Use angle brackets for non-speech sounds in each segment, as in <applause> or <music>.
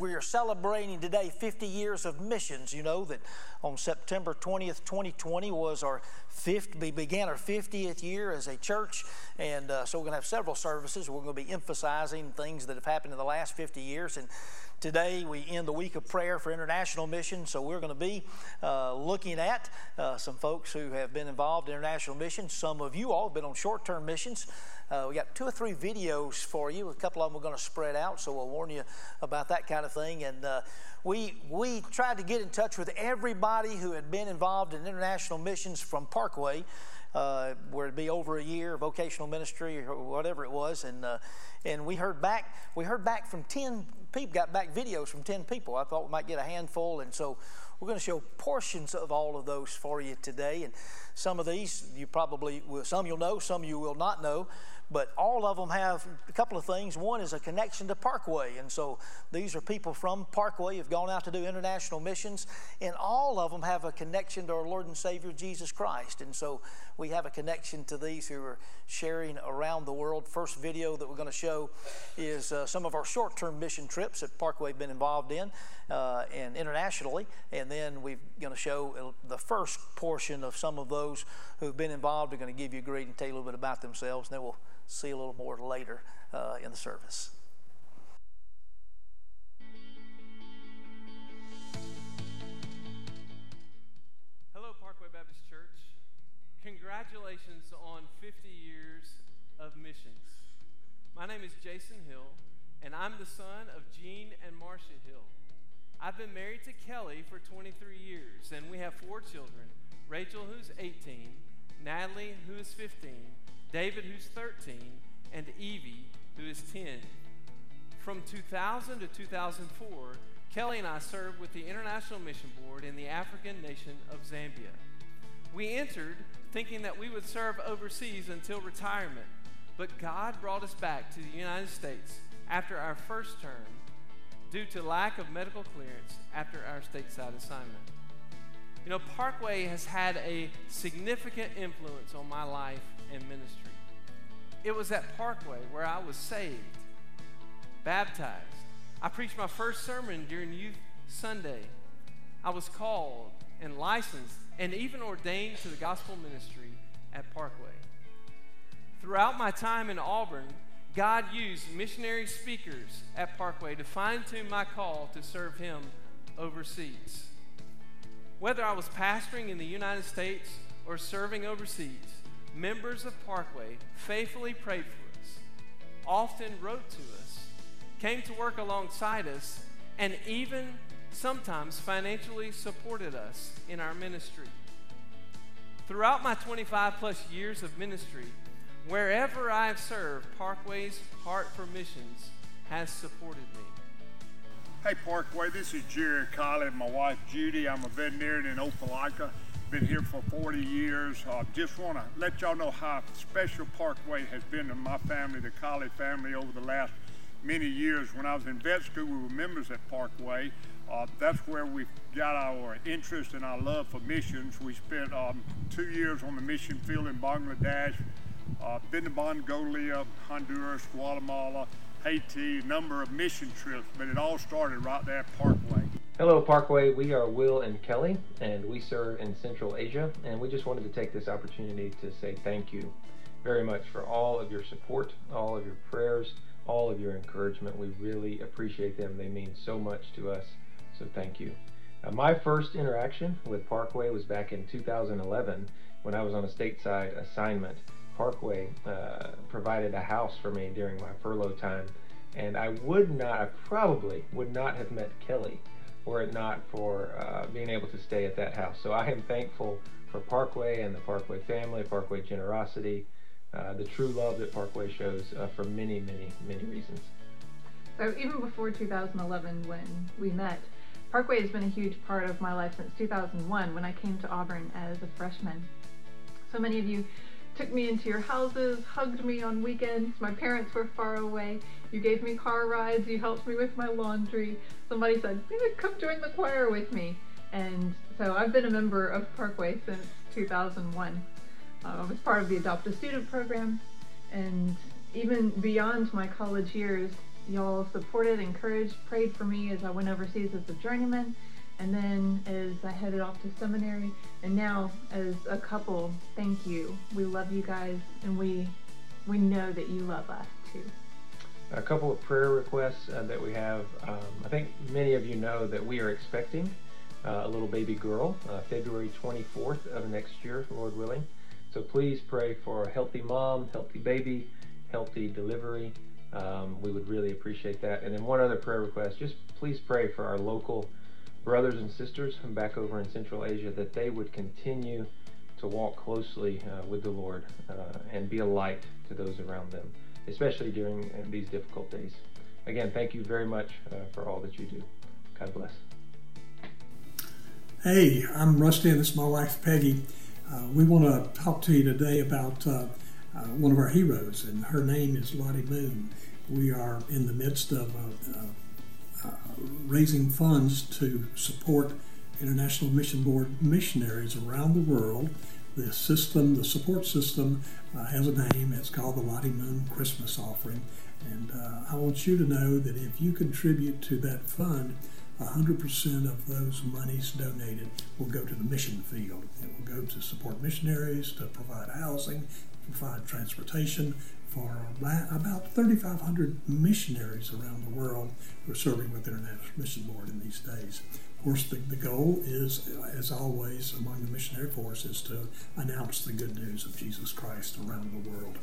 We are celebrating today 50 years of missions. You know that on September 20th, 2020 was our fifth, we began our 50th year as a church. And uh, so we're going to have several services. We're going to be emphasizing things that have happened in the last 50 years. And Today we end the week of prayer for international missions. so we're going to be uh, looking at uh, some folks who have been involved in international missions. Some of you all have been on short term missions. Uh, we got two or three videos for you. A couple of them we're going to spread out, so we'll warn you about that kind of thing. And uh, we we tried to get in touch with everybody who had been involved in international missions from Parkway. Uh, where it'd be over a year vocational ministry or whatever it was, and uh, and we heard back we heard back from ten people, got back videos from 10 people. I thought we might get a handful, and so we're going to show portions of all of those for you today. And some of these you probably will, some you'll know, some you will not know but all of them have a couple of things. One is a connection to Parkway, and so these are people from Parkway who've gone out to do international missions, and all of them have a connection to our Lord and Savior Jesus Christ. And so we have a connection to these who are sharing around the world. First video that we're going to show is uh, some of our short-term mission trips that Parkway have been involved in, uh, and internationally, and then we're going to show the first portion of some of those who've been involved. Are going to give you a greeting, tell you a little bit about themselves, and then we'll see a little more later uh, in the service. Congratulations on 50 years of missions. My name is Jason Hill, and I'm the son of Gene and Marcia Hill. I've been married to Kelly for 23 years, and we have four children Rachel, who's 18, Natalie, who is 15, David, who's 13, and Evie, who is 10. From 2000 to 2004, Kelly and I served with the International Mission Board in the African nation of Zambia. We entered thinking that we would serve overseas until retirement, but God brought us back to the United States after our first term due to lack of medical clearance after our stateside assignment. You know, Parkway has had a significant influence on my life and ministry. It was at Parkway where I was saved, baptized. I preached my first sermon during Youth Sunday. I was called and licensed and even ordained to the gospel ministry at Parkway. Throughout my time in Auburn, God used missionary speakers at Parkway to fine tune my call to serve Him overseas. Whether I was pastoring in the United States or serving overseas, members of Parkway faithfully prayed for us, often wrote to us, came to work alongside us, and even sometimes financially supported us in our ministry. Throughout my 25 plus years of ministry, wherever I've served, Parkway's Heart for Missions has supported me. Hey Parkway, this is Jerry Colley, my wife Judy. I'm a veterinarian in Opelika. Been here for 40 years. Uh, just want to let y'all know how special Parkway has been to my family, the Colley family, over the last many years. When I was in vet school, we were members at Parkway. Uh, that's where we got our interest and our love for missions. We spent um, two years on the mission field in Bangladesh, uh, been to Mongolia, Honduras, Guatemala, Haiti, a number of mission trips, but it all started right there at Parkway. Hello, Parkway. We are Will and Kelly, and we serve in Central Asia. And we just wanted to take this opportunity to say thank you very much for all of your support, all of your prayers, all of your encouragement. We really appreciate them. They mean so much to us. So thank you. Uh, my first interaction with Parkway was back in 2011 when I was on a stateside assignment. Parkway uh, provided a house for me during my furlough time, and I would not, I probably would not have met Kelly were it not for uh, being able to stay at that house. So I am thankful for Parkway and the Parkway family, Parkway generosity, uh, the true love that Parkway shows uh, for many, many, many reasons. So even before 2011, when we met, Parkway has been a huge part of my life since 2001 when I came to Auburn as a freshman. So many of you took me into your houses, hugged me on weekends. My parents were far away. You gave me car rides. You helped me with my laundry. Somebody said, come join the choir with me. And so I've been a member of Parkway since 2001. Uh, I was part of the Adopt a Student program. And even beyond my college years, y'all supported, encouraged, prayed for me as I went overseas as a journeyman, and then as I headed off to seminary, and now as a couple. Thank you. We love you guys, and we we know that you love us too. A couple of prayer requests uh, that we have. Um, I think many of you know that we are expecting uh, a little baby girl uh, February 24th of next year, Lord willing. So please pray for a healthy mom, healthy baby, healthy delivery. Um, we would really appreciate that. And then one other prayer request just please pray for our local brothers and sisters back over in Central Asia that they would continue to walk closely uh, with the Lord uh, and be a light to those around them, especially during uh, these difficult days. Again, thank you very much uh, for all that you do. God bless. Hey, I'm Rusty, and this is my wife Peggy. Uh, we want to talk to you today about uh, uh, one of our heroes, and her name is Lottie Moon. We are in the midst of uh, uh, raising funds to support International Mission Board missionaries around the world. The system, the support system, uh, has a name. It's called the Lottie Moon Christmas Offering. And I want you to know that if you contribute to that fund, 100% of those monies donated will go to the mission field. It will go to support missionaries, to provide housing, provide transportation for about 3,500 missionaries around the world who are serving with the International Mission Board in these days. Of course, the, the goal is, as always, among the missionary force, is to announce the good news of Jesus Christ around the world.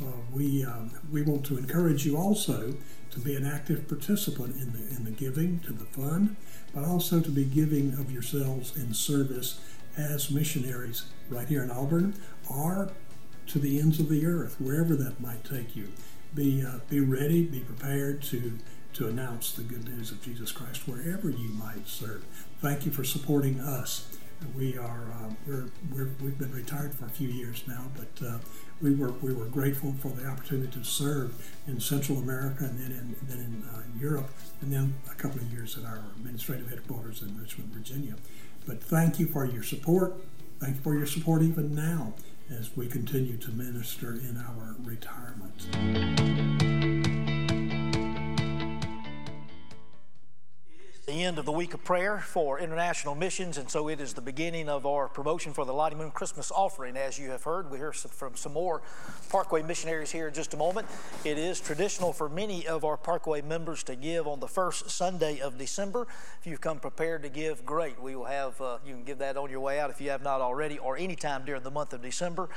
Uh, we, um, we want to encourage you also to be an active participant in the, in the giving to the fund, but also to be giving of yourselves in service as missionaries right here in Auburn or to the ends of the earth, wherever that might take you. Be, uh, be ready, be prepared to, to announce the good news of Jesus Christ wherever you might serve. Thank you for supporting us. We are uh, we're, we're, we've been retired for a few years now, but uh, we were we were grateful for the opportunity to serve in Central America and then in then in uh, Europe, and then a couple of years at our administrative headquarters in Richmond, Virginia. But thank you for your support. Thank you for your support even now as we continue to minister in our retirement. The end of the week of prayer for international missions, and so it is the beginning of our promotion for the Lottie Moon Christmas offering. As you have heard, we hear from some more Parkway missionaries here in just a moment. It is traditional for many of our Parkway members to give on the first Sunday of December. If you've come prepared to give, great. We will have, uh, you can give that on your way out if you have not already, or anytime during the month of December.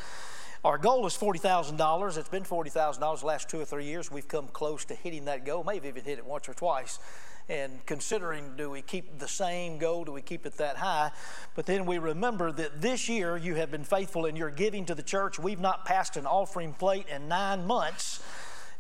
Our goal is $40,000. It's been $40,000 the last two or three years. We've come close to hitting that goal, maybe even hit it once or twice and considering do we keep the same goal, do we keep it that high? But then we remember that this year you have been faithful in your giving to the church. We've not passed an offering plate in nine months.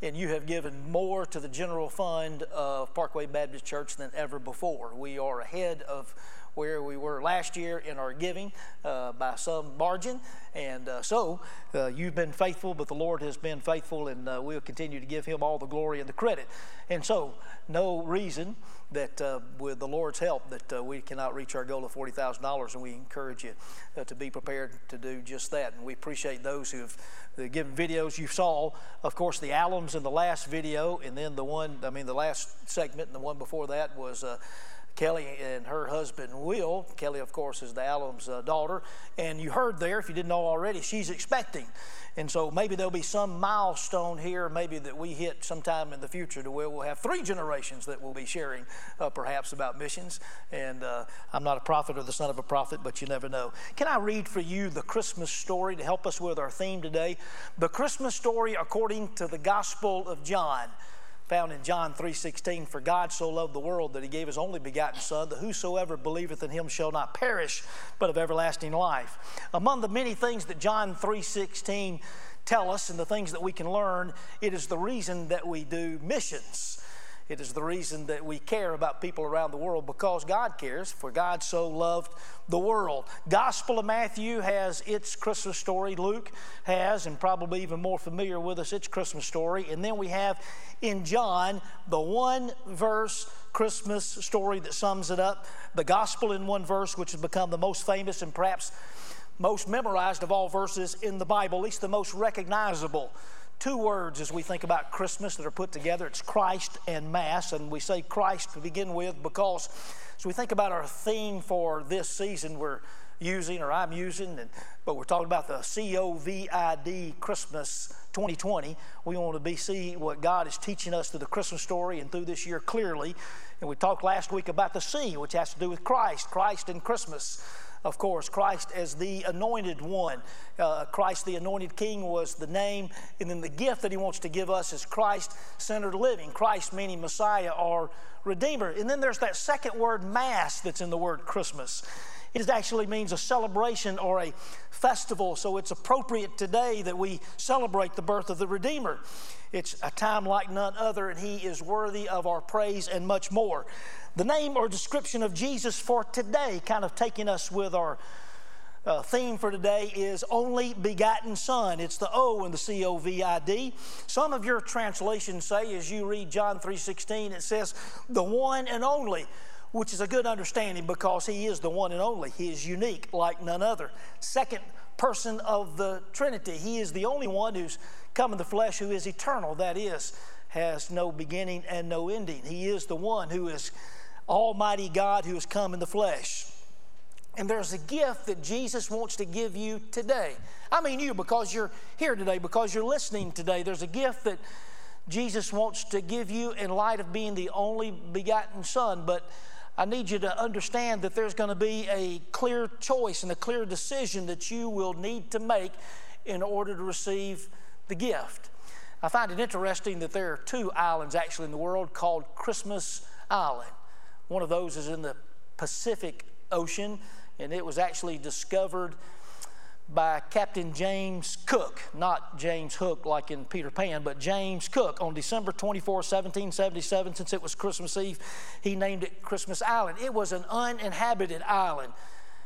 And you have given more to the general fund of Parkway Baptist Church than ever before. We are ahead of where we were last year in our giving uh, by some margin. And uh, so uh, you've been faithful, but the Lord has been faithful, and uh, we'll continue to give Him all the glory and the credit. And so, no reason that uh, with the Lord's help that uh, we cannot reach our goal of $40,000, and we encourage you to be prepared to do just that. And we appreciate those who have given videos. You saw, of course, the alums in the last video, and then the one, I mean, the last segment, and the one before that was Kelly and her husband Will. Kelly, of course, is the alum's uh, daughter. And you heard there, if you didn't know already, she's expecting. And so maybe there'll be some milestone here, maybe that we hit sometime in the future to where we'll have three generations that will be sharing uh, perhaps about missions. And uh, I'm not a prophet or the son of a prophet, but you never know. Can I read for you the Christmas story to help us with our theme today? The Christmas story according to the Gospel of John found in John 3:16 for God so loved the world that he gave his only begotten son that whosoever believeth in him shall not perish but have everlasting life. Among the many things that John 3:16 tell us and the things that we can learn, it is the reason that we do missions. It is the reason that we care about people around the world because God cares, for God so loved the world. Gospel of Matthew has its Christmas story. Luke has, and probably even more familiar with us, its Christmas story. And then we have in John the one verse Christmas story that sums it up. The gospel in one verse, which has become the most famous and perhaps most memorized of all verses in the Bible, at least the most recognizable two words as we think about Christmas that are put together it's Christ and Mass. And we say Christ to begin with because as we think about our theme for this season, we're using or I'm using, and, but we're talking about the COVID Christmas 2020. We want to be see what God is teaching us through the Christmas story and through this year clearly. And we talked last week about the C, which has to do with Christ, Christ and Christmas of course, Christ as the anointed one. Uh, Christ, the anointed king, was the name. And then the gift that he wants to give us is Christ centered living. Christ meaning Messiah or Redeemer. And then there's that second word, Mass, that's in the word Christmas. It actually means a celebration or a festival, so it's appropriate today that we celebrate the birth of the Redeemer. It's a time like none other, and He is worthy of our praise and much more. The name or description of Jesus for today, kind of taking us with our uh, theme for today is only begotten son it's the o in the c-o-v-i-d some of your translations say as you read john 3.16 it says the one and only which is a good understanding because he is the one and only. He is unique like none other. Second person of the Trinity. He is the only one who's come in the flesh who is eternal, that is, has no beginning and no ending. He is the one who is Almighty God who has come in the flesh. And there's a gift that Jesus wants to give you today. I mean, you, because you're here today, because you're listening today. There's a gift that Jesus wants to give you in light of being the only begotten Son. But I need you to understand that there's going to be a clear choice and a clear decision that you will need to make in order to receive the gift. I find it interesting that there are two islands actually in the world called Christmas Island. One of those is in the Pacific Ocean, and it was actually discovered by Captain James Cook, not James Hook like in Peter Pan, but James Cook on December 24, 1777, since it was Christmas Eve, he named it Christmas Island. It was an uninhabited island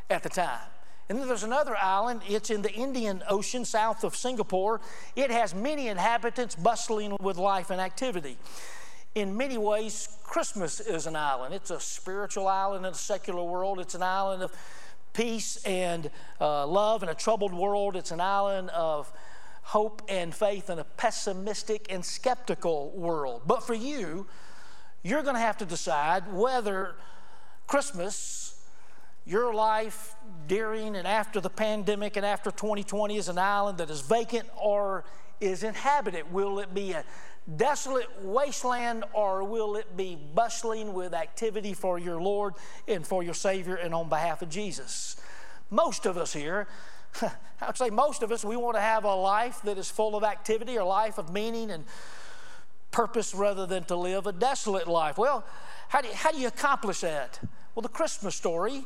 at the time. And then there's another island, it's in the Indian Ocean south of Singapore. It has many inhabitants bustling with life and activity. In many ways, Christmas is an island. It's a spiritual island in a secular world, it's an island of peace and uh, love in a troubled world. It's an island of hope and faith in a pessimistic and skeptical world. But for you, you're going to have to decide whether Christmas, your life during and after the pandemic and after 2020 is an island that is vacant or is inhabited. Will it be a desolate wasteland, or will it be bustling with activity for your Lord and for your Savior and on behalf of Jesus? Most of us here, <laughs> I would say most of us, we want to have a life that is full of activity, a life of meaning and purpose rather than to live a desolate life. Well, how do you, how do you accomplish that? Well, the Christmas story,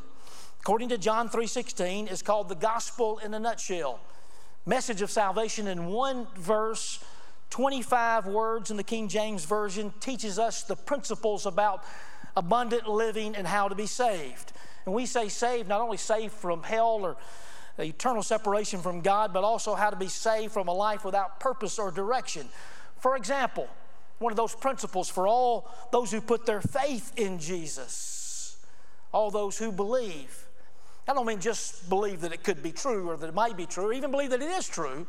according to John 3:16, is called the gospel in a nutshell. Message of salvation in one verse 25 words in the King James Version teaches us the principles about abundant living and how to be saved. And we say saved, not only saved from hell or eternal separation from God, but also how to be saved from a life without purpose or direction. For example, one of those principles for all those who put their faith in Jesus, all those who believe. I don't mean just believe that it could be true or that it might be true, or even believe that it is true,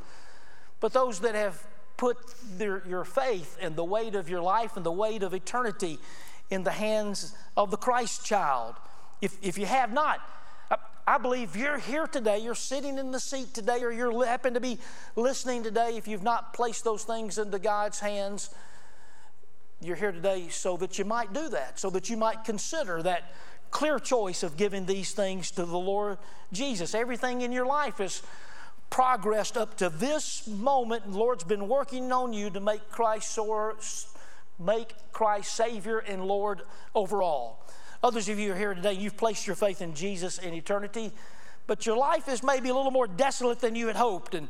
but those that have put their, your faith and the weight of your life and the weight of eternity in the hands of the Christ child. If, if you have not, I, I believe you're here today, you're sitting in the seat today, or you happen to be listening today. If you've not placed those things into God's hands, you're here today so that you might do that, so that you might consider that clear choice of giving these things to the Lord Jesus. Everything in your life is progressed up to this moment. And Lord's been working on you to make Christ source, make Christ Savior and Lord overall. Others of you are here today, you've placed your faith in Jesus in eternity, but your life is maybe a little more desolate than you had hoped, and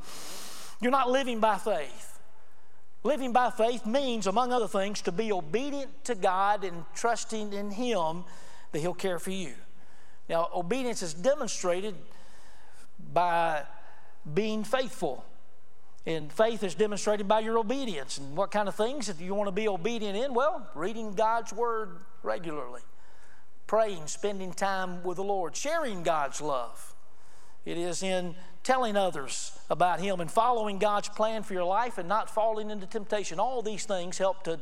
you're not living by faith. Living by faith means, among other things, to be obedient to God and trusting in Him that He'll care for you. Now, obedience is demonstrated by being faithful. And faith is demonstrated by your obedience. And what kind of things do you want to be obedient in? Well, reading God's Word regularly, praying, spending time with the Lord, sharing God's love. It is in telling others about Him and following God's plan for your life and not falling into temptation. All these things help to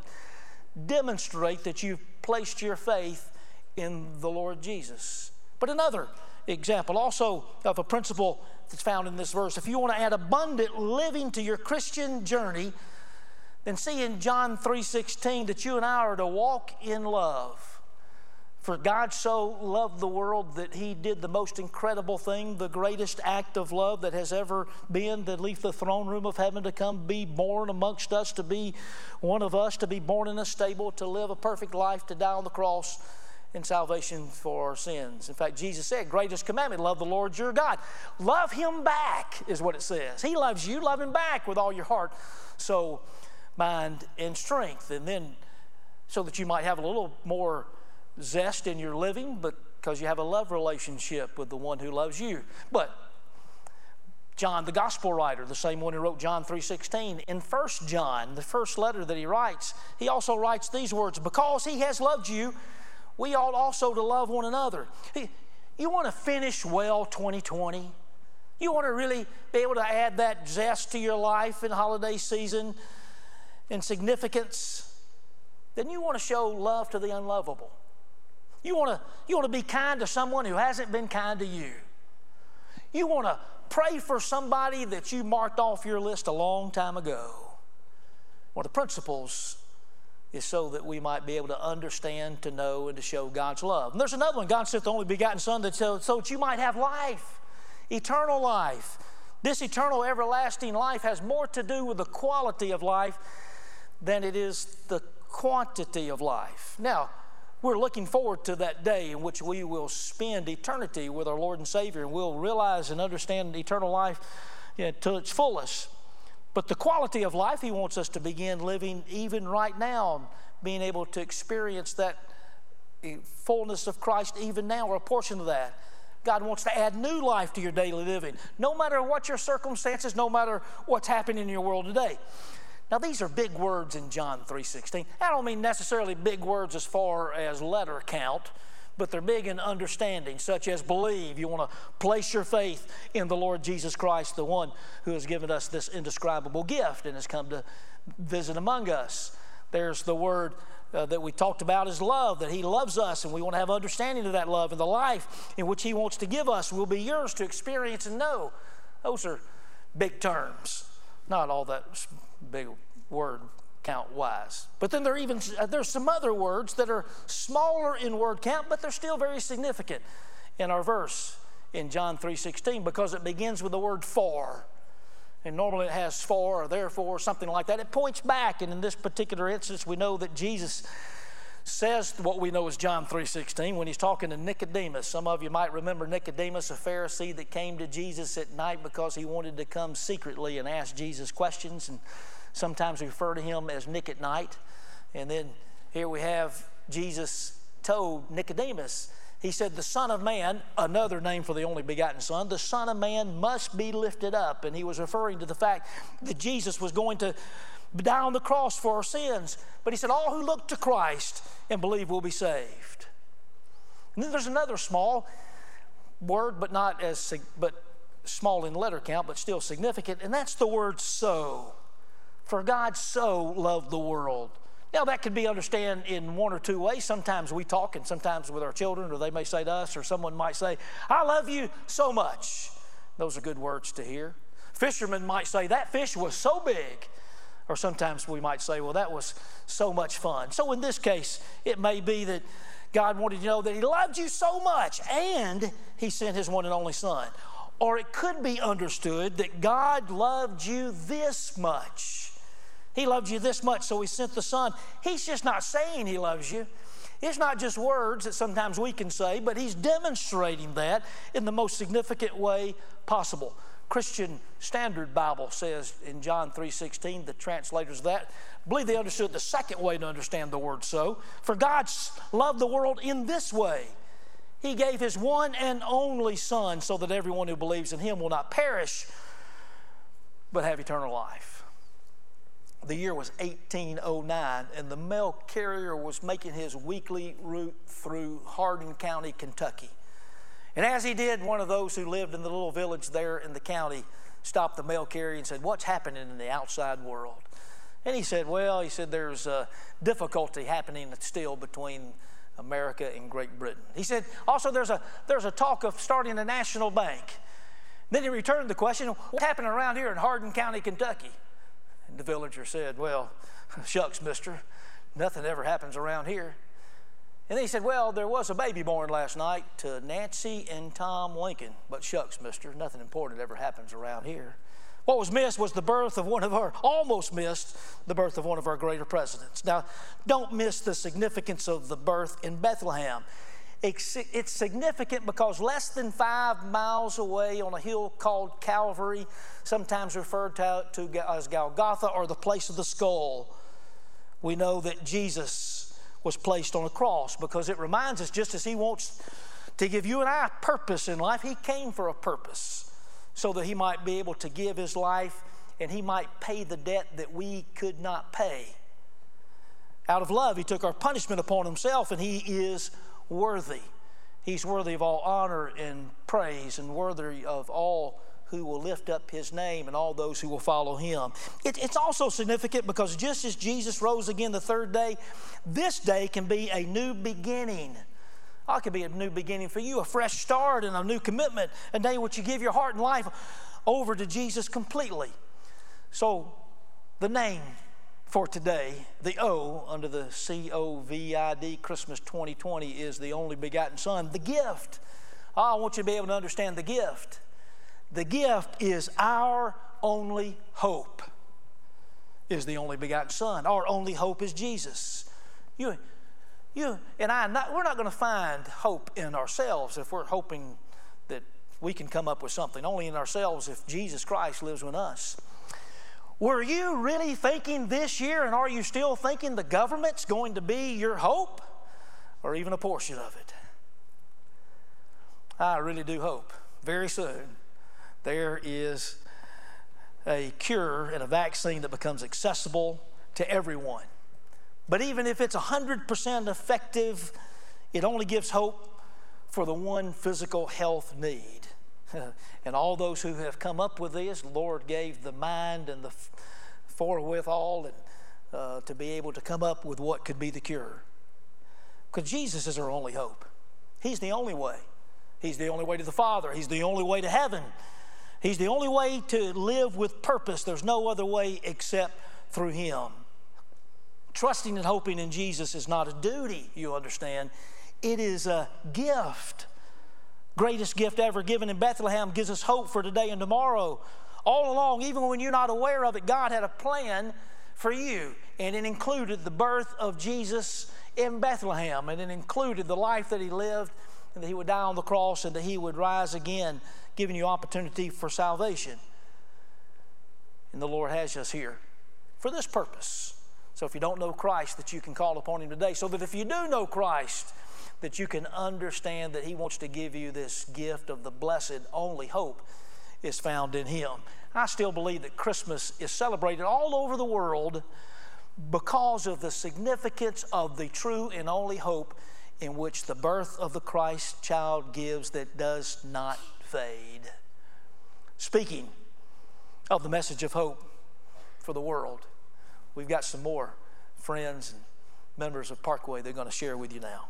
demonstrate that you've placed your faith in the Lord Jesus. But another example. Also of a principle that's found in this verse. If you want to add abundant living to your Christian journey, then see in John 3:16 that you and I are to walk in love. For God so loved the world that he did the most incredible thing, the greatest act of love that has ever been, to leave the throne room of heaven to come be born amongst us, to be one of us, to be born in a stable, to live a perfect life, to die on the cross in salvation for our sins. In fact, Jesus said, Greatest commandment, love the Lord your God. Love him back, is what it says. He loves you, love him back with all your heart, soul, mind, and strength. And then, so that you might have a little more zest in your living, because you have a love relationship with the one who loves you. But John, the gospel writer, the same one who wrote John 3:16, in 1 John, the first letter that he writes, he also writes these words, because he has loved you, we ought also to love one another. You want to finish well 2020? You want to really be able to add that zest to your life in holiday season and significance? Then you want to show love to the unlovable. You want to you want to be kind to someone who hasn't been kind to you. You want to pray for somebody that you marked off your list a long time ago. One of the principles is so that we might be able to understand, to know, and to show God's love. And there's another one God sent the only begotten Son that so, so that you might have life, eternal life. This eternal, everlasting life has more to do with the quality of life than it is the quantity of life. Now, we're looking forward to that day in which we will spend eternity with our Lord and Savior and we'll realize and understand eternal life you know, to its fullest. But the quality of life, He wants us to begin living even right now, being able to experience that eh, fullness of Christ even now, or a portion of that. God wants to add new life to your daily living, no matter what your circumstances, no matter what's happening in your world today. Now these are big words in John 3:16. I don't mean necessarily big words as far as letter count, but they're big in understanding, such as believe. You want to place your faith in the Lord Jesus Christ, the one who has given us this indescribable gift and has come to visit among us. There's the word uh, that we talked about is love, that He loves us, and we want to have understanding of that love and the life in which He wants to give us will be yours to experience and know. Those are big terms, not all that big word count wise. But then there are even uh, there's some other words that are smaller in word count, but they're still very significant in our verse in John 3:16 because it begins with the word for. And normally it has for or therefore, something like that. It points back, and in this particular instance, we know that Jesus says what we know is John 3:16 when he's talking to Nicodemus. Some of you might remember Nicodemus, a Pharisee that came to Jesus at night because he wanted to come secretly and ask Jesus questions and sometimes we refer to him as Nick at night. And then here we have Jesus told Nicodemus, he said, The Son of Man, another name for the only begotten Son, the Son of Man must be lifted up. And he was referring to the fact that Jesus was going to die on the cross for our sins. But he said, All who look to Christ and believe will be saved. And then there's another small word, but not as but small in letter count, but still significant, and that's the word so. For God so loved the world. Now, that could be understood in one or two ways. Sometimes we talk, and sometimes with our children, or they may say to us, or someone might say, I love you so much. Those are good words to hear. Fishermen might say, That fish was so big. Or sometimes we might say, Well, that was so much fun. So, in this case, it may be that God wanted to know that He loved you so much and He sent His one and only Son. Or it could be understood that God loved you this much he loved you this much, so He sent the Son. He's just not saying He loves you. It's not just words that sometimes we can say, but He's demonstrating that in the most significant way possible. Christian Standard Bible says in John 3:16, the translators that believe they understood the second way to understand the word so. For God loved the world in this way. He gave his one and only son so that everyone who believes in him will not perish but have eternal life the year was 1809, and the mail carrier was making his weekly route through Hardin County, Kentucky. And as he did, one of those who lived in the little village there in the county stopped the mail carrier and said, What's happening in the outside world? And he said, Well, he said, there's a difficulty happening still between America and Great Britain. He said, Also, there's a, there's a talk of starting a national bank. Then he returned the question, What's happening around here in Hardin County, Kentucky? The villager said, Well, <laughs> shucks, mister, nothing ever happens around here. And he said, Well, there was a baby born last night to Nancy and Tom Lincoln. But shucks, mister, nothing important ever happens around here. What was missed was the birth of one of our, almost missed the birth of one of our greater presidents. Now, don't miss the significance of the birth in Bethlehem. It's significant because less than five miles away on a hill called Calvary, sometimes referred to, as Golgotha or the place of the skull, we know that Jesus was placed on a cross because it reminds us just as He wants to give you and I purpose in life, He came for a purpose so that He might be able to give His life and He might pay the debt that we could not pay. Out of love, He took our punishment upon Himself and He is worthy. He's worthy of all honor and praise and worthy of all who will lift up his name and all those who will follow him. It, it's also significant because just as Jesus rose again the third day, this day can be a new beginning. It could be a new beginning for you, a fresh start and a new commitment, a day which you give your heart and life over to Jesus completely. So, the name for today, the O under the C O V I D Christmas 2020 is the only begotten Son, the gift. Oh, I want you to be able to understand the gift. The gift is our only hope, is the only begotten Son. Our only hope is Jesus. You, you and I, not, we're not going to find hope in ourselves if we're hoping that we can come up with something. Only in ourselves if Jesus Christ lives in us. Were you really thinking this year, and are you still thinking the government's going to be your hope, or even a portion of it? I really do hope very soon there is a cure and a vaccine that becomes accessible to everyone. But even if it's 100% effective, it only gives hope for the one physical health need. <laughs> and all those who have come up with this, Lord gave the mind and the forethought and uh, to be able to come up with what could be the cure. Because Jesus is our only hope. He's the only way. He's the only way to the Father. He's the only way to heaven. He's the only way to live with purpose. There's no other way except through Him. Trusting and hoping in Jesus is not a duty, you understand. It is a gift. Greatest gift ever given in Bethlehem gives us hope for today and tomorrow. All along, even when you're not aware of it, God had a plan for you. And it included the birth of Jesus in Bethlehem. And it included the life that He lived and that He would die on the cross and that He would rise again giving you opportunity for salvation. And the Lord has us here for this purpose. So if you don't know Christ, that you can call upon Him today. So that if you do know Christ, that you can understand that He wants to give you this gift of the blessed only hope is found in Him. I still believe that Christmas is celebrated all over the world because of the significance of the true and only hope in which the birth of the Christ child gives that does not fade. Speaking of the message of hope for the world, we've got some more friends and members of Parkway they're going to share with you now.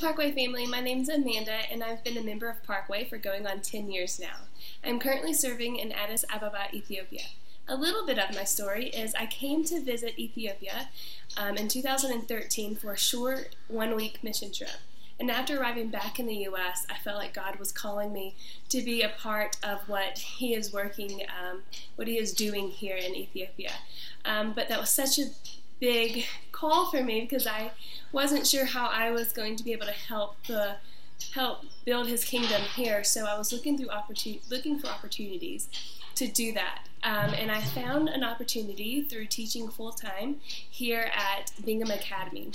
Parkway family, my name is Amanda and I've been a member of Parkway for going on 10 years now. I'm currently serving in Addis Ababa, Ethiopia. A little bit of my story is I came to visit Ethiopia um, in 2013 for a short one week mission trip. And after arriving back in the U.S., I felt like God was calling me to be a part of what He is working, um, what He is doing here in Ethiopia. Um, but that was such a big call for me because I wasn't sure how I was going to be able to help the help build His kingdom here. So I was looking through looking for opportunities to do that. Um, and I found an opportunity through teaching full time here at Bingham Academy.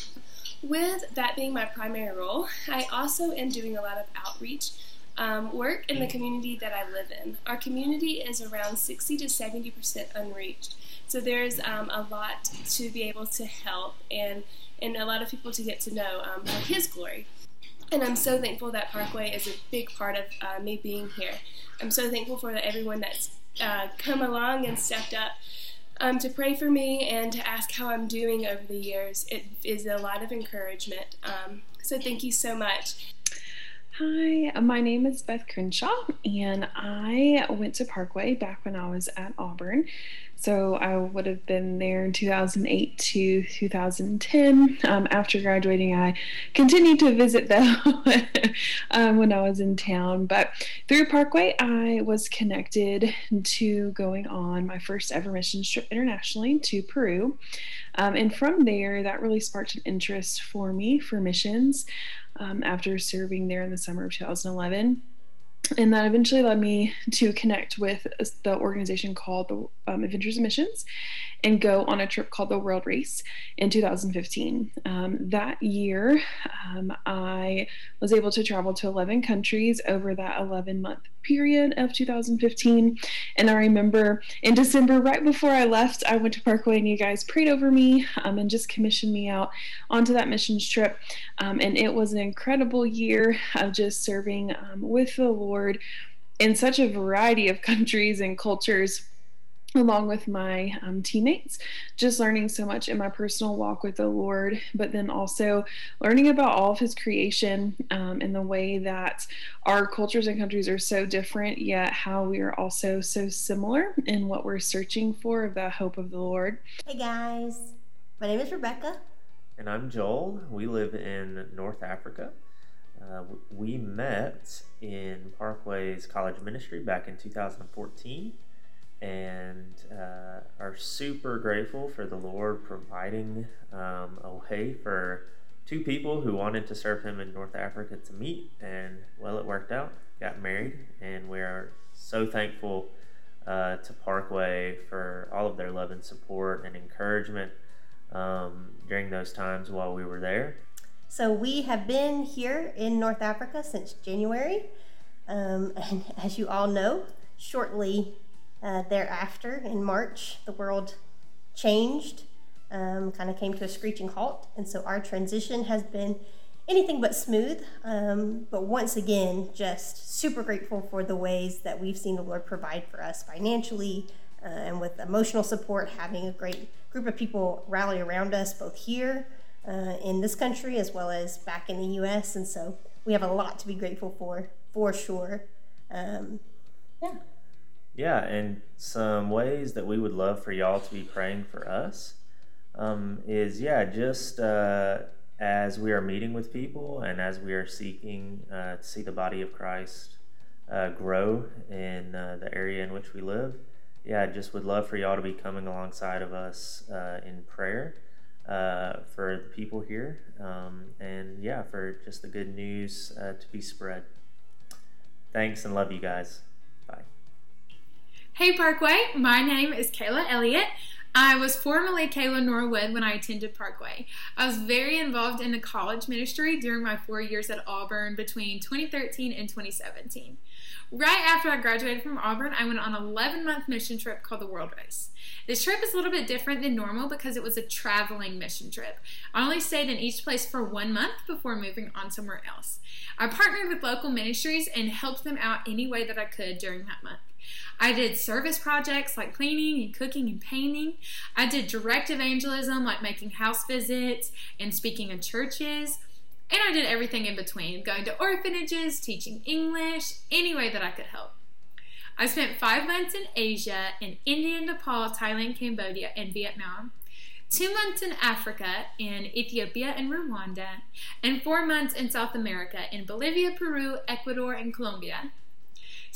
With that being my primary role, I also am doing a lot of outreach um, work in the community that I live in. Our community is around 60 to 70 percent unreached, so there's um, a lot to be able to help and and a lot of people to get to know um, for His glory. And I'm so thankful that Parkway is a big part of uh, me being here. I'm so thankful for everyone that's uh, come along and stepped up um, to pray for me and to ask how I'm doing over the years. It is a lot of encouragement. Um, so thank you so much. Hi, my name is Beth Crenshaw, and I went to Parkway back when I was at Auburn. So I would have been there in 2008 to 2010. Um, after graduating, I continued to visit though <laughs> um, when I was in town. But through Parkway, I was connected to going on my first ever mission trip internationally to Peru. Um, and from there, that really sparked an interest for me for missions um, after serving there in the summer of 2011 and that eventually led me to connect with the organization called the um, Adventures Missions and go on a trip called the World Race in 2015. Um, that year, um, I was able to travel to 11 countries over that 11 month period of 2015. And I remember in December, right before I left, I went to Parkway and you guys prayed over me um, and just commissioned me out onto that missions trip. Um, and it was an incredible year of just serving um, with the Lord in such a variety of <laughs> countries and cultures along with my um, teammates, just learning so much in my personal walk with the Lord, but then also learning about all of His creation um, and the way that our cultures and countries are so different, yet how we are also so similar in what we're searching for the hope of the Lord. Hey guys, my name is Rebecca. And I'm Joel. We live in North Africa. Uh, we met in Parkway's college ministry back in 2014 and uh, are super grateful for the Lord providing um, a way for two people who wanted to serve Him in North Africa to meet. And well, it worked out, got married, and we are so thankful uh, to Parkway for all of their love and support and encouragement um, during those times while we were there. So, we have been here in North Africa since January. Um, <laughs> and as you all know, shortly uh, thereafter, in March, the world changed, um, kind of came to a screeching halt. And so our transition has been anything but smooth. Um, but once again, just super grateful for the ways that we've seen the Lord provide for us financially uh, and with emotional support, having a great group of people rally around us, both here uh, in this country as well as back in the U.S. And so we have a lot to be grateful for, for sure. Um, yeah. Yeah, and some ways that we would love for y'all to be praying for us um, is, yeah, just uh, as we are meeting with people and as we are seeking uh, to see the body of Christ uh, grow in uh, the area in which we live, yeah, I just would love for y'all to be coming alongside of us uh, in prayer. Uh, for the people here, um, and yeah, for just the good news to be spread. Thanks and love you guys. Bye. Hey Parkway, my name is Kayla Elliott. I was formerly Kayla Norwood when I attended Parkway. I was very involved in the college ministry during my four years at Auburn between 2013 and 2017. Right after I graduated from Auburn, I went on an 11 month mission trip called the World Race. This trip is a little bit different than normal because it was a traveling mission trip. I only stayed in each place for one month before moving on somewhere else. I partnered with local ministries and helped them out any way that I could during that month. I did service projects like cleaning and cooking and painting. I did direct evangelism like making house visits and speaking in churches. And I did everything in between going to orphanages, teaching English, any way that I could help. I spent five months in Asia, in India, Nepal, Thailand, Cambodia, and Vietnam, two months in Africa, in Ethiopia and Rwanda, and four months in South America, in Bolivia, Peru, Ecuador, and Colombia.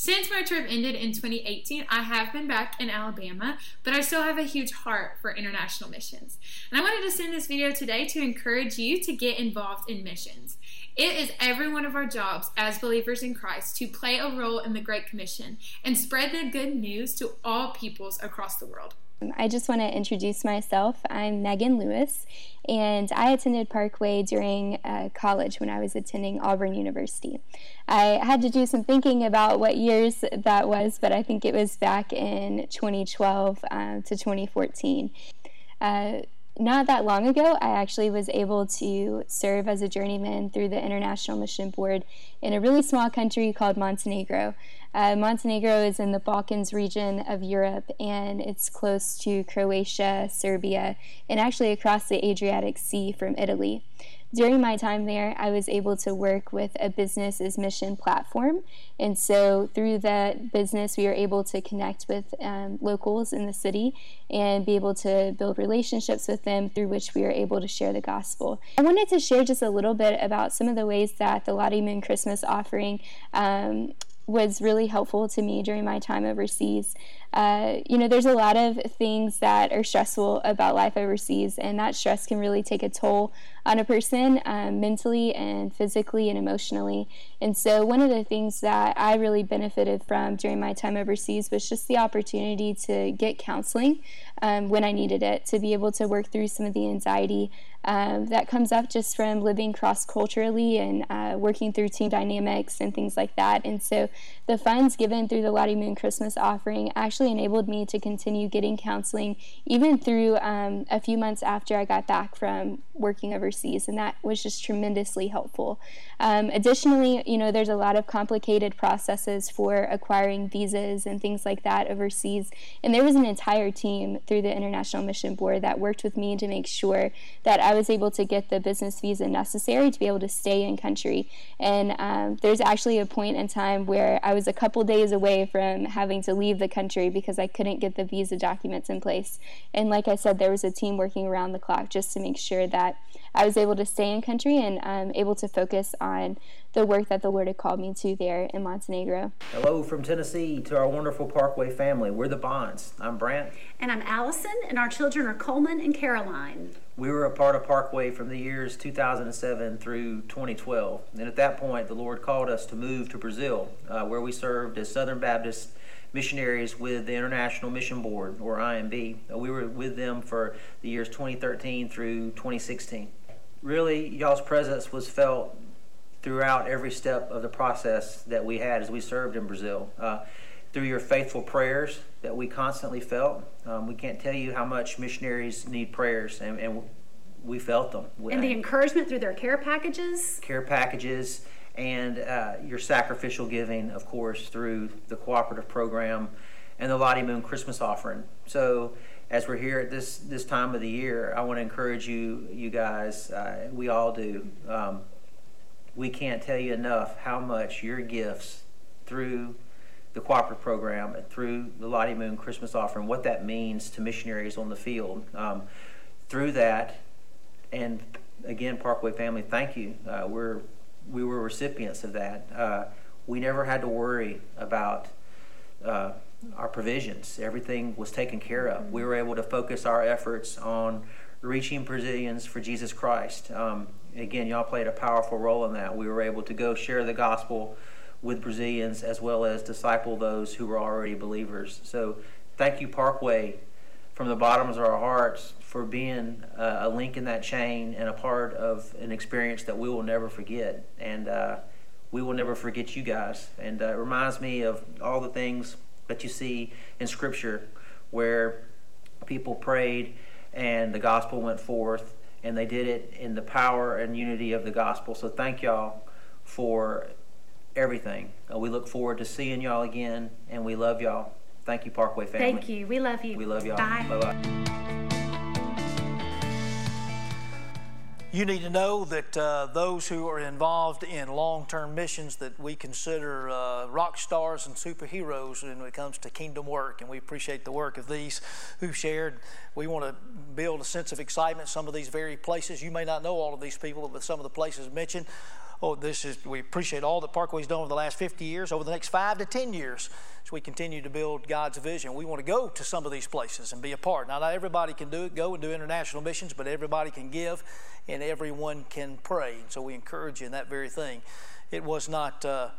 Since my trip ended in 2018, I have been back in Alabama, but I still have a huge heart for international missions. And I wanted to send this video today to encourage you to get involved in missions. It is every one of our jobs as believers in Christ to play a role in the Great Commission and spread the good news to all peoples across the world. I just want to introduce myself. I'm Megan Lewis, and I attended Parkway during uh, college when I was attending Auburn University. I had to do some thinking about what years that was, but I think it was back in 2012 uh, to 2014. Uh, not that long ago, I actually was able to serve as a journeyman through the International Mission Board in a really small country called Montenegro. Uh, Montenegro is in the Balkans region of Europe and it's close to Croatia, Serbia, and actually across the Adriatic Sea from Italy. During my time there, I was able to work with a business as mission platform. And so through that business, we were able to connect with um, locals in the city and be able to build relationships with them through which we were able to share the gospel. I wanted to share just a little bit about some of the ways that the Lottie Moon Christmas offering um, was really helpful to me during my time overseas. Uh, you know, there's a lot of things that are stressful about life overseas, and that stress can really take a toll on a person um, mentally and physically and emotionally. And so, one of the things that I really benefited from during my time overseas was just the opportunity to get counseling um, when I needed it, to be able to work through some of the anxiety um, that comes up just from living cross culturally and uh, working through team dynamics and things like that. And so, the funds given through the Lottie Moon Christmas offering actually enabled me to continue getting counseling even through um, a few months after I got back from working overseas, and that was just tremendously helpful. Um, additionally, you know, there's a lot of complicated processes for acquiring visas and things like that overseas, and there was an entire team through the International Mission Board that worked with me to make sure that I was able to get the business visa necessary to be able to stay in country. And um, there's actually a point in time where I was a couple days away from having to leave the country because I couldn't get the visa documents in place. And like I said, there was a team working around the clock just to make sure that I was able to stay in country and um, able to focus on the work that the Lord had called me to there in Montenegro. Hello from Tennessee to our wonderful Parkway family. We're the Bonds. I'm Brant. And I'm Allison, and our children are Coleman and Caroline. We were a part of Parkway from the years 2007 through 2012. And at that point, the Lord called us to move to Brazil, uh, where we served as Southern Baptist missionaries with the International Mission Board, or IMB. Uh, we were with them for the years 2013 through 2016. Really, y'all's presence was felt throughout every step of the process that we had as we served in Brazil. Uh, through your faithful prayers that we constantly felt, um, we can't tell you how much missionaries need prayers, and, and we felt them. And the encouragement through their care packages. Care packages and uh, your sacrificial giving, of course, through the cooperative program and the Lottie Moon Christmas offering. So, as we're here at this this time of the year, I want to encourage you, you guys. Uh, we all do. Um, we can't tell you enough how much your gifts through the cooperative program and through the Lottie Moon Christmas offering, what that means to missionaries on the field. Um, through that, and again, Parkway family, thank you. Uh, we're we were recipients of that. Uh, we never had to worry about uh, our provisions. Everything was taken care of. We were able to focus our efforts on reaching Brazilians for Jesus Christ. Um, again, y'all played a powerful role in that. We were able to go share the gospel with Brazilians as well as disciple those who were already believers. So, thank you, Parkway, from the bottoms of our hearts for being uh, a link in that chain and a part of an experience that we will never forget. And uh, we will never forget you guys. And uh, it reminds me of all the things that you see in Scripture where people prayed and the gospel went forth and they did it in the power and unity of the gospel. So thank y'all for everything. Uh, we look forward to seeing y'all again and we love y'all. Thank you, Parkway family. Thank you. We love you. We love y'all. Bye. Bye bye. You need to know that uh, those who are involved in long term missions that we consider uh, rock stars and superheroes when it comes to kingdom work, and we appreciate the work of these who shared. We want to build a sense of excitement. Some of these very places, you may not know all of these people, but some of the places mentioned oh, this is, we appreciate all that Parkway's done over the last 50 years, over the next five to 10 years, as we continue to build God's vision. We want to go to some of these places and be a part. Now, not everybody can do it, go and do international missions, but everybody can give and everyone can pray. And So we encourage you in that very thing. It was not uh,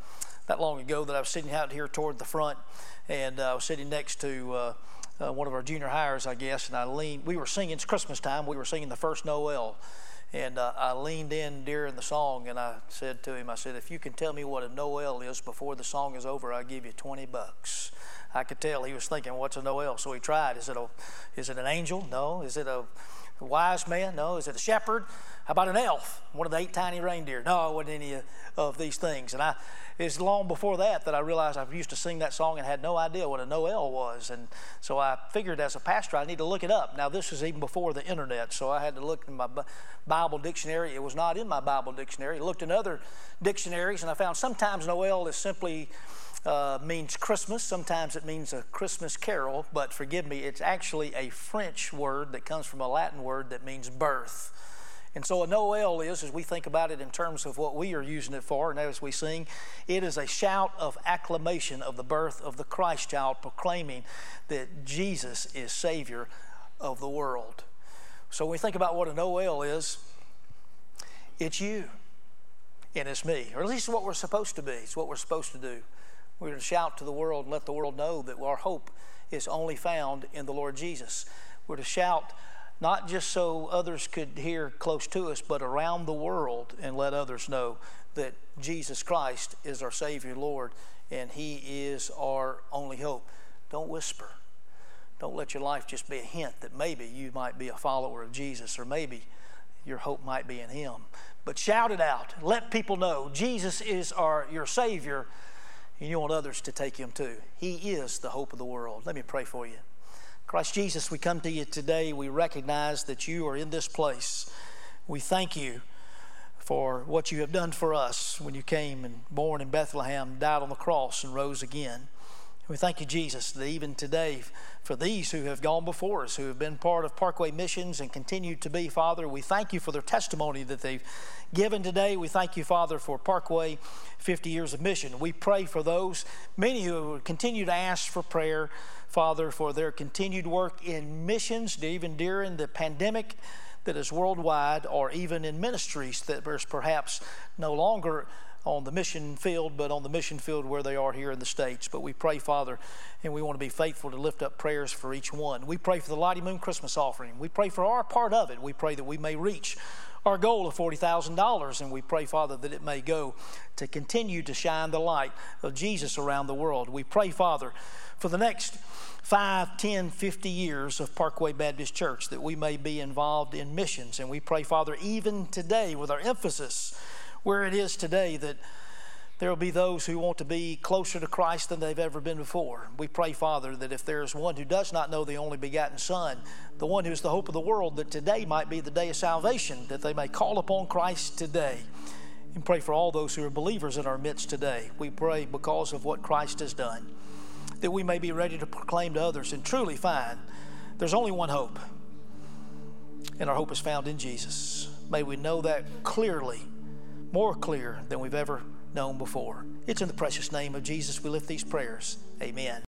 that long ago that I was sitting out here toward the front, and uh, I was sitting next to uh, uh, one of our junior hires, I guess, and I leaned. We were singing. It's Christmas time. We were singing the first Noel, and uh, I leaned in during the song and I said to him, I said, if you can tell me what a Noel is before the song is over, I'll give you 20 bucks. I could tell he was thinking, what's a Noel? So he tried. Is it a, is it an angel? No. Is it a wise man? No. Is it a shepherd? How about an elf? One of the eight tiny reindeer? No, it wasn't any of these things. And I, it's long before that that I realized I used to sing that song and had no idea what a Noel was. And so I figured as a pastor, I need to look it up. Now, this was even before the internet, so I had to look in my Bible dictionary. It was not in my Bible dictionary. I looked in other dictionaries, and I found sometimes Noel is simply uh, means Christmas. Sometimes it means a Christmas carol, but forgive me, it's actually a French word that comes from a Latin word that means birth. And so a Noel is, as we think about it in terms of what we are using it for, and as we sing, it is a shout of acclamation of the birth of the Christ child, proclaiming that Jesus is Savior of the world. So when we think about what a Noel is, it's you and it's me, or at least what we're supposed to be. It's what we're supposed to do. We're to shout to the world and let the world know that our hope is only found in the Lord Jesus. We're to shout not just so others could hear close to us, but around the world and let others know that Jesus Christ is our Savior, Lord, and He is our only hope. Don't whisper. Don't let your life just be a hint that maybe you might be a follower of Jesus or maybe your hope might be in Him. But shout it out. Let people know Jesus is our, your Savior, and you want others to take Him too. He is the hope of the world. Let me pray for you. Christ Jesus, we come to you today. We recognize that you are in this place. We thank you for what you have done for us when you came and born in Bethlehem, died on the cross, and rose again. We thank you, Jesus, that even today, for these who have gone before us, who have been part of Parkway Missions and continue to be, Father, we thank you for their testimony that they've given today. We thank you, Father, for Parkway 50 years of mission. We pray for those, many who continue to ask for prayer Father, for their continued work in missions, even during the pandemic that is worldwide, or even in ministries that is perhaps no longer on the mission field, but on the mission field where they are here in the States. But we pray, Father, and we want to be faithful to lift up prayers for each one. We pray for the Lottie Moon Christmas offering. We pray for our part of it. We pray that we may reach our goal of $40,000, and we pray, Father, that it may go to continue to shine the light of Jesus around the world. We pray, Father, for the next 5, 10, 50 years of Parkway Baptist Church that we may be involved in missions. And we pray, Father, even today with our emphasis where it is today, that there will be those who want to be closer to Christ than they've ever been before. We pray, Father, that if there is one who does not know the only begotten Son, the one who is the hope of the world, that today might be the day of salvation, that they may call upon Christ today. And pray for all those who are believers in our midst today. We pray because of what Christ has done that we may be ready to proclaim to others and truly find there's only one hope, and our hope is found in Jesus. May we know that clearly, more clear than we've ever known before. It's in the precious name of Jesus we lift these prayers. Amen.